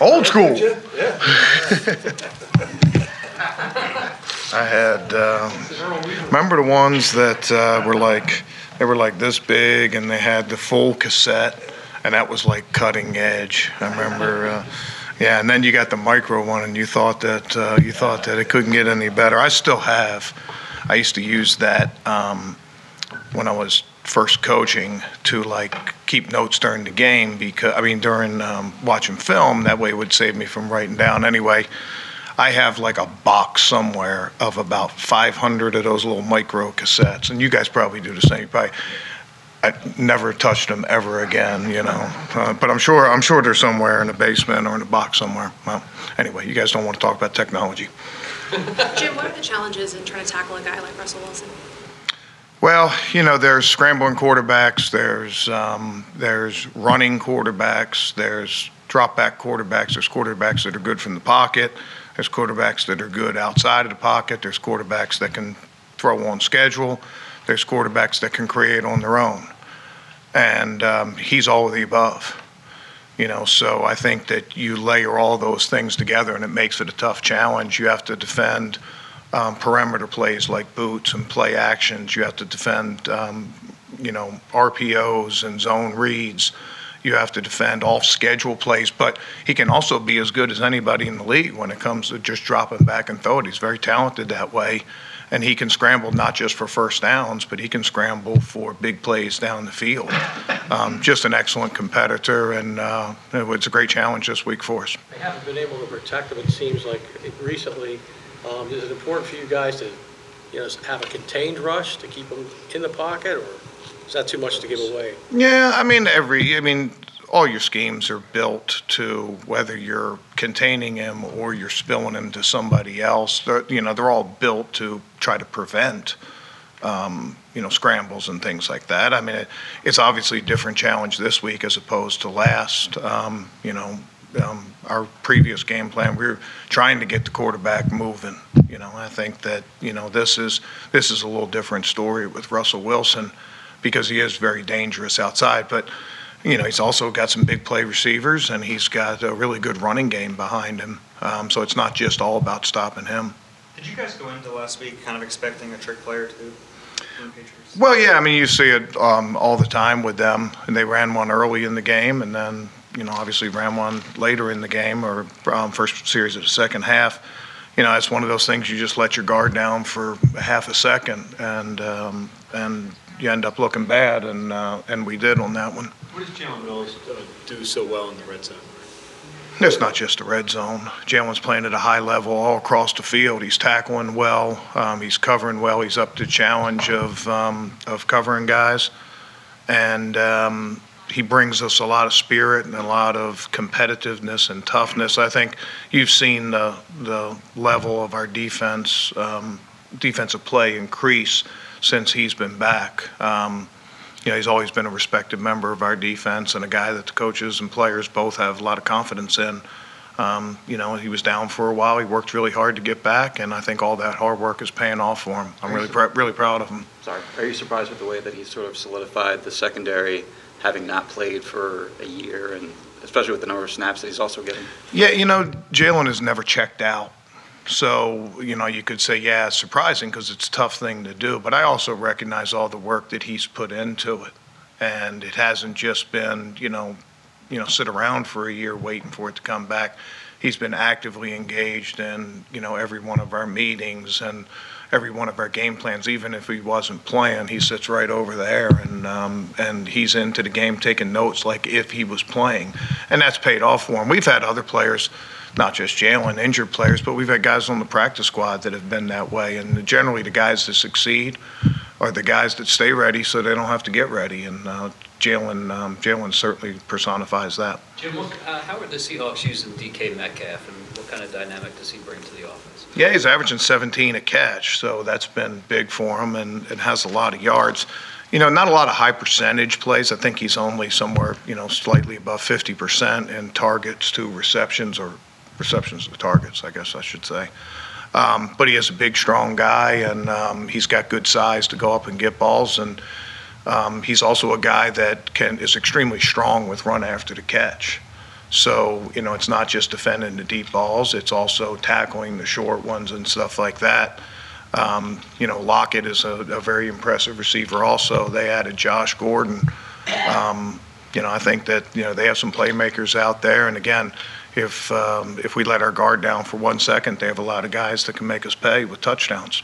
Old school. Yeah. I had, uh, remember the ones that uh, were like, they were like this big and they had the full cassette and that was like cutting edge. I remember, uh, yeah, and then you got the micro one and you thought that, uh, you thought that it couldn't get any better. I still have. I used to use that um, when I was first coaching to like keep notes during the game because, I mean, during um, watching film, that way would save me from writing down anyway. I have like a box somewhere of about 500 of those little micro cassettes, and you guys probably do the same. Probably, I never touched them ever again, you know. Uh, but I'm sure I'm sure they're somewhere in the basement or in a box somewhere. Well, anyway, you guys don't want to talk about technology. Jim, what are the challenges in trying to tackle a guy like Russell Wilson? Well, you know, there's scrambling quarterbacks, there's um, there's running quarterbacks, there's drop back quarterbacks, there's quarterbacks that are good from the pocket, there's quarterbacks that are good outside of the pocket, there's quarterbacks that can throw on schedule, there's quarterbacks that can create on their own, and um, he's all of the above. You know, so I think that you layer all those things together, and it makes it a tough challenge. You have to defend um, perimeter plays like boots and play actions. You have to defend, um, you know, RPOs and zone reads. You have to defend off schedule plays, but he can also be as good as anybody in the league when it comes to just dropping back and throw it. He's very talented that way. And he can scramble not just for first downs, but he can scramble for big plays down the field. Um, just an excellent competitor, and uh, it's a great challenge this week for us. They haven't been able to protect him, it seems like, recently. Um, Is it important for you guys to, you know, have a contained rush to keep them in the pocket, or is that too much to give away? Yeah, I mean, every, I mean, all your schemes are built to whether you're containing him or you're spilling him to somebody else. They're, you know, they're all built to try to prevent, um, you know, scrambles and things like that. I mean, it, it's obviously a different challenge this week as opposed to last. Um, you know, um, our previous game plan, we were trying to get the quarterback moving. You know, I think that you know this is this is a little different story with Russell Wilson because he is very dangerous outside, but you know, he's also got some big play receivers and he's got a really good running game behind him. Um, so it's not just all about stopping him. Did you guys go into last week kind of expecting a trick play or two from the Patriots? Well, yeah, I mean, you see it um, all the time with them, and they ran one early in the game, and then you know, obviously ran one later in the game or um, first series of the second half. You know, it's one of those things you just let your guard down for half a second, and um, and you end up looking bad, and uh, and we did on that one. What does Jalen Mills uh, do so well in the red zone? It's not just the red zone. Jalen's playing at a high level all across the field. He's tackling well. Um, he's covering well. He's up to the challenge of um, of covering guys, and um, he brings us a lot of spirit and a lot of competitiveness and toughness. I think you've seen the the level of our defense um, defensive play increase since he's been back. Um, you know, he's always been a respected member of our defense and a guy that the coaches and players both have a lot of confidence in. Um, you know, he was down for a while. He worked really hard to get back, and I think all that hard work is paying off for him. I'm really, pr- really proud of him. Sorry, are you surprised with the way that he sort of solidified the secondary, having not played for a year, and especially with the number of snaps that he's also getting? Yeah, you know, Jalen has never checked out. So, you know, you could say, yeah, it's surprising because it's a tough thing to do. But I also recognize all the work that he's put into it. And it hasn't just been, you know, you know, sit around for a year waiting for it to come back. He's been actively engaged in, you know, every one of our meetings and every one of our game plans. Even if he wasn't playing, he sits right over there and um, and he's into the game taking notes like if he was playing, and that's paid off for him. We've had other players not just Jalen, injured players, but we've had guys on the practice squad that have been that way. And generally, the guys that succeed are the guys that stay ready so they don't have to get ready. And uh, Jalen, um, Jalen certainly personifies that. Jim, what, uh, how are the Seahawks using DK Metcalf, and what kind of dynamic does he bring to the offense? Yeah, he's averaging 17 a catch, so that's been big for him, and it has a lot of yards. You know, not a lot of high percentage plays. I think he's only somewhere, you know, slightly above 50% in targets to receptions or receptions to targets, I guess I should say. Um, but he is a big, strong guy, and um, he's got good size to go up and get balls. And um, he's also a guy that can is extremely strong with run after the catch. So, you know, it's not just defending the deep balls, it's also tackling the short ones and stuff like that. Um, You know, Lockett is a, a very impressive receiver also. They added Josh Gordon. Um, You know, I think that, you know, they have some playmakers out there. And again, if, um, if we let our guard down for one second, they have a lot of guys that can make us pay with touchdowns.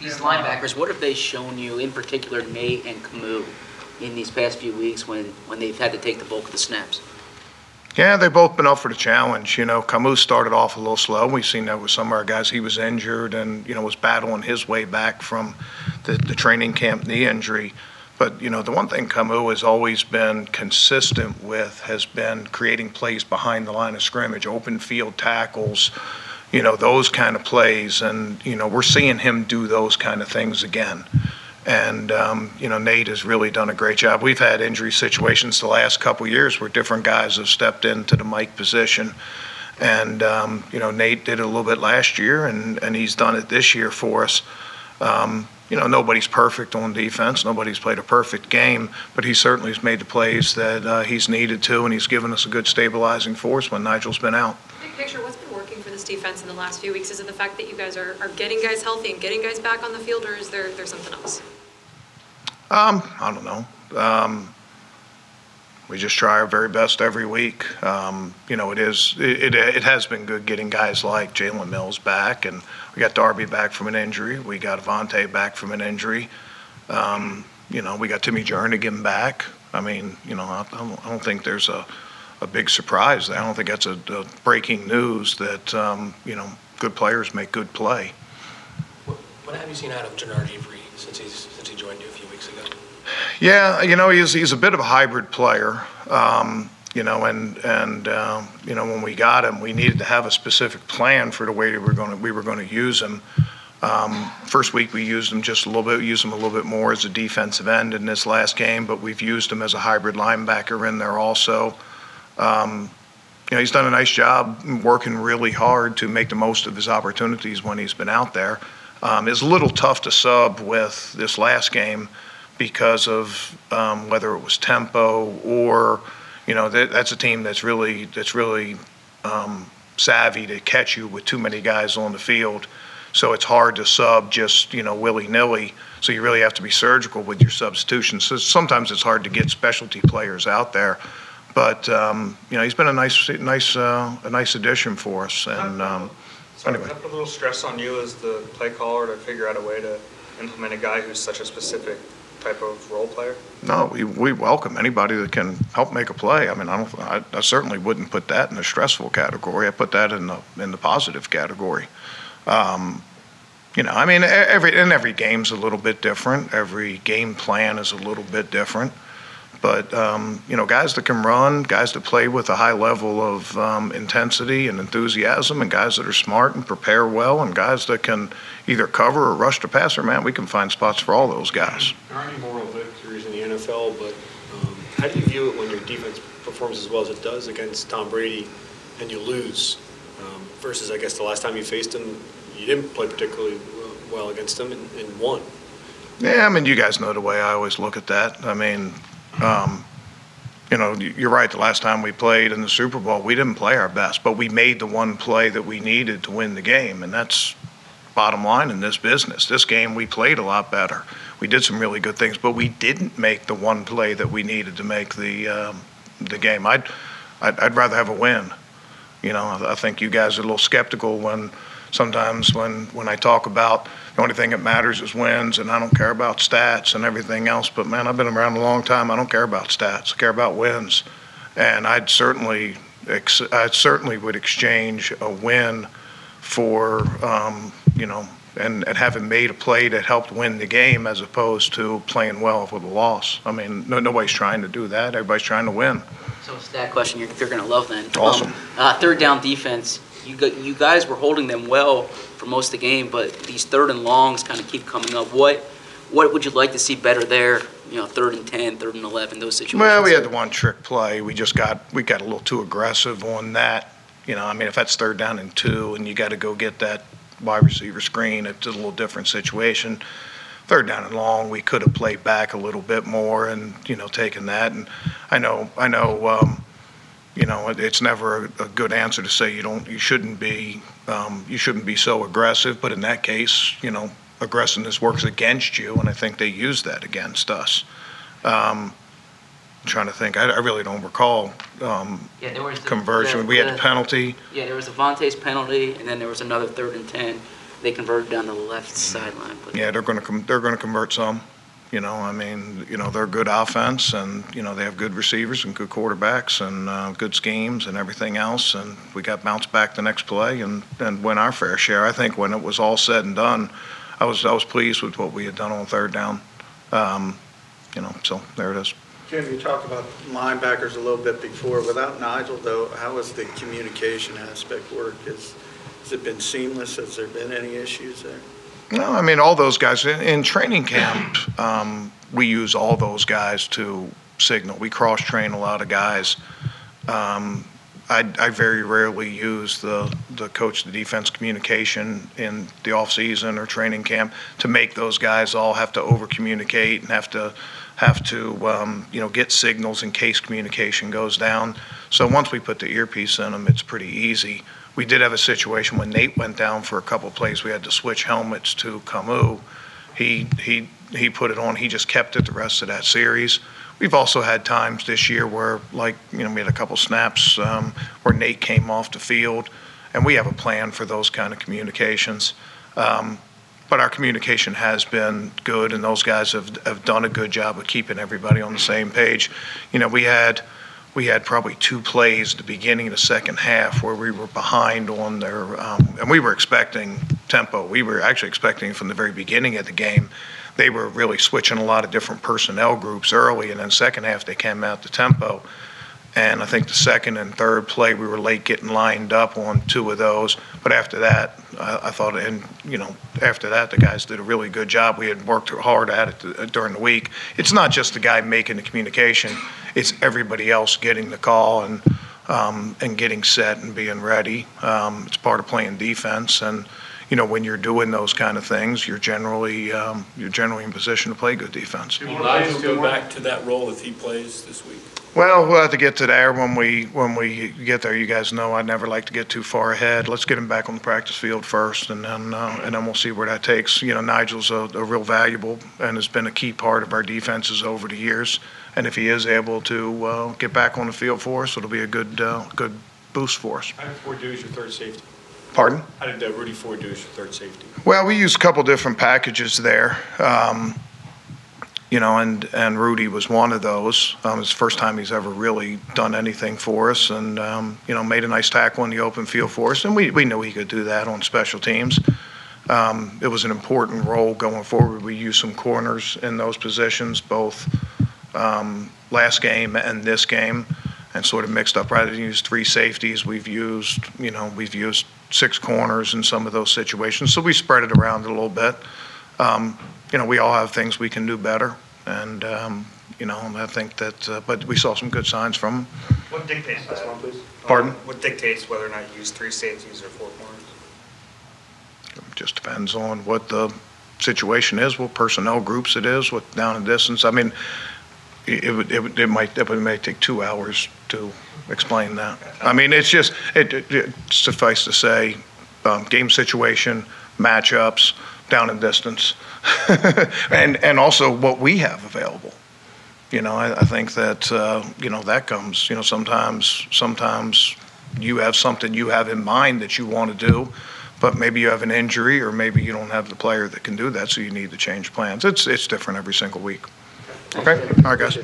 These linebackers, what have they shown you, in particular Nate and Kamu, in these past few weeks when, when they've had to take the bulk of the snaps? Yeah, they've both been up for the challenge. You know, Kamu started off a little slow. We've seen that with some of our guys. He was injured and, you know, was battling his way back from the, the training camp knee injury. But, you know, the one thing Kamu has always been consistent with has been creating plays behind the line of scrimmage, open field tackles, you know, those kind of plays. And, you know, we're seeing him do those kind of things again. And, um, you know, Nate has really done a great job. We've had injury situations the last couple years where different guys have stepped into the Mike position. And, um, you know, Nate did it a little bit last year, and, and he's done it this year for us. Um, you know, nobody's perfect on defense. Nobody's played a perfect game, but he certainly has made the plays that uh, he's needed to, and he's given us a good stabilizing force when Nigel's been out. Big picture, what's been working for this defense in the last few weeks? Is it the fact that you guys are, are getting guys healthy and getting guys back on the field, or is there, there's something else? Um, I don't know. Um, we just try our very best every week. Um, you know, it is it, it, it has been good getting guys like Jalen Mills back, and we got Darby back from an injury. We got Avonte back from an injury. Um, you know, we got Timmy Jernigan back. I mean, you know, I, I don't, think there's a, a big surprise. I don't think that's a, a breaking news that um, you know good players make good play. What what have you seen out of Genard Avery since he's, since he joined you a few weeks ago? Yeah, you know, he's he's a bit of a hybrid player. Um, you know, and and um, you know when we got him, we needed to have a specific plan for the way we were going to we were going to use him. Um, first week we used him just a little bit, used him a little bit more as a defensive end in this last game, but we've used him as a hybrid linebacker in there also. Um, you know, he's done a nice job working really hard to make the most of his opportunities when he's been out there. Um, it's a little tough to sub with this last game because of um, whether it was tempo or, you know, that, that's a team that's really that's really um, savvy to catch you with too many guys on the field. So it's hard to sub just you know willy nilly. So you really have to be surgical with your substitutions. So sometimes it's hard to get specialty players out there. But um, you know he's been a nice nice uh, a nice addition for us. And um, Sorry, anyway. I put a little stress on you as the play caller to figure out a way to implement a guy who's such a specific type of role player? No, we, we welcome anybody that can help make a play. I mean, I don't, I, I certainly wouldn't put that in the stressful category. I put that in the, in the positive category. Um, you know, I mean, every, and every game's a little bit different. Every game plan is a little bit different. But, um, you know, guys that can run, guys that play with a high level of um, intensity and enthusiasm, and guys that are smart and prepare well, and guys that can either cover or rush the passer, man, we can find spots for all those guys. There aren't any moral victories in the NFL, but um, how do you view it when your defense performs as well as it does against Tom Brady and you lose? Um, Versus, I guess, the last time you faced him, you didn't play particularly well against him and and won. Yeah, I mean, you guys know the way I always look at that. I mean, um, you know, you're right. The last time we played in the Super Bowl, we didn't play our best, but we made the one play that we needed to win the game, and that's bottom line in this business. This game, we played a lot better. We did some really good things, but we didn't make the one play that we needed to make the um, the game. I'd, I'd I'd rather have a win. You know, I I think you guys are a little skeptical when sometimes when when I talk about the only thing that matters is wins, and I don't care about stats and everything else. But man, I've been around a long time. I don't care about stats. I care about wins, and I'd certainly ex- I certainly would exchange a win for um, you know and, and having made a play that helped win the game as opposed to playing well with a loss. I mean, no, nobody's trying to do that. Everybody's trying to win. So it's that question you're, you're going to love then. Awesome. Um, uh, third down defense, you, got, you guys were holding them well for most of the game, but these third and longs kind of keep coming up. What what would you like to see better there? You know, third and 10, third and 11, those situations. Well, we had the one trick play. We just got we got a little too aggressive on that. You know, I mean, if that's third down and two, and you got to go get that wide receiver screen, it's a little different situation. Third down and long, we could have played back a little bit more, and you know, taken that. And I know, I know, um, you know, it's never a a good answer to say you don't, you shouldn't be, um, you shouldn't be so aggressive, but in that case, you know, aggressiveness works against you, and I think they use that against us. Um, I'm Trying to think, I I really don't recall um, Yeah, there was the- conversion. the- We had the penalty. Yeah, there was a Vontae's penalty, and then there was another third and 10. They converted down the left sideline. Yeah, they're going to, they're going to convert some, you know, I mean, you know, they're good offense and, you know, they have good receivers and good quarterbacks and uh, good schemes and everything else. And we got bounced back the next play and, and win our fair share. I think when it was all said and done, I was, I was pleased with what we had done on third down. Um, You know, so there it is. Jim, you talked about linebackers a little bit before. Without Nigel, though, how has the communication aspect worked? Has, has it been seamless? Has there been any issues there? No, I mean, all those guys, in, in training camp, um, we use all those guys to signal. We cross-train a lot of guys. Um, I, I very rarely use the, the coach, the defense communication in the off-season or training camp to make those guys all have to over-communicate and have to, have to, um, you know, get signals in case communication goes down. So once we put the earpiece in them, it's pretty easy. We did have a situation when Nate went down for a couple plays, we had to switch helmets to Kamu. He, he, he put it on, he just kept it the rest of that series. We've also had times this year where, like, you know, we had a couple snaps um, where Nate came off the field, and we have a plan for those kind of communications. Um, But our communication has been good, and those guys have, have done a good job of keeping everybody on the same page. You know, we had, we had probably two plays at the beginning of the second half where we were behind on their, um, and we were expecting tempo. We were actually expecting from the very beginning of the game, they were really switching a lot of different personnel groups early, and then second half, they came out to tempo. And I think the second and third play, we were late getting lined up on two of those. But after that, I, I thought, and, you know, after that, the guys did a really good job. We had worked hard at it th- during the week. It's not just the guy making the communication, it's everybody else getting the call and, um, and getting set and being ready. Um, it's part of playing defense. And, you know, when you're doing those kind of things, you're generally, um, you're generally in position to play good defense. Do Nigel go back to that role if he plays this week? Well, we'll have to get to there when we, when we get there. You guys know I never like to get too far ahead. Let's get him back on the practice field first, and then, uh, and then we'll see where that takes. You know, Nigel's a, a real valuable and has been a key part of our defenses over the years. And if he is able to, uh, get back on the field for us, it'll be a good, uh, good boost for us. How did Ford do as your third safety? Pardon? How did uh, Rudy Ford do as your third safety? Well, we used a couple different packages there. Um, you know, and, and Rudy was one of those. Um, it's the first time he's ever really done anything for us and, um, you know, made a nice tackle in the open field for us. And we, we knew he could do that on special teams. Um, it was an important role going forward. We used some corners in those positions, both um, last game and this game, and sort of mixed up. Rather than use three safeties, we've used, you know, we've used six corners in some of those situations. So we spread it around a little bit. Um, you know, we all have things we can do better, and um, you know, I think that. Uh, but we saw some good signs from him. What dictates that? one, please. Pardon? What dictates whether or not you use three safeties or four corners? Just depends on what the situation is, what personnel groups it is, what down and distance. I mean, it, it would, it would, it might, it may take two hours to explain that. I mean, it's just, it, it- it suffice to say, um, game situation, matchups, down and distance, and, and also what we have available. You know, I, I think that, uh, you know, that comes, you know, sometimes, sometimes you have something you have in mind that you want to do, but maybe you have an injury, or maybe you don't have the player that can do that, so you need to change plans. It's, it's different every single week. Okay? All right, guys.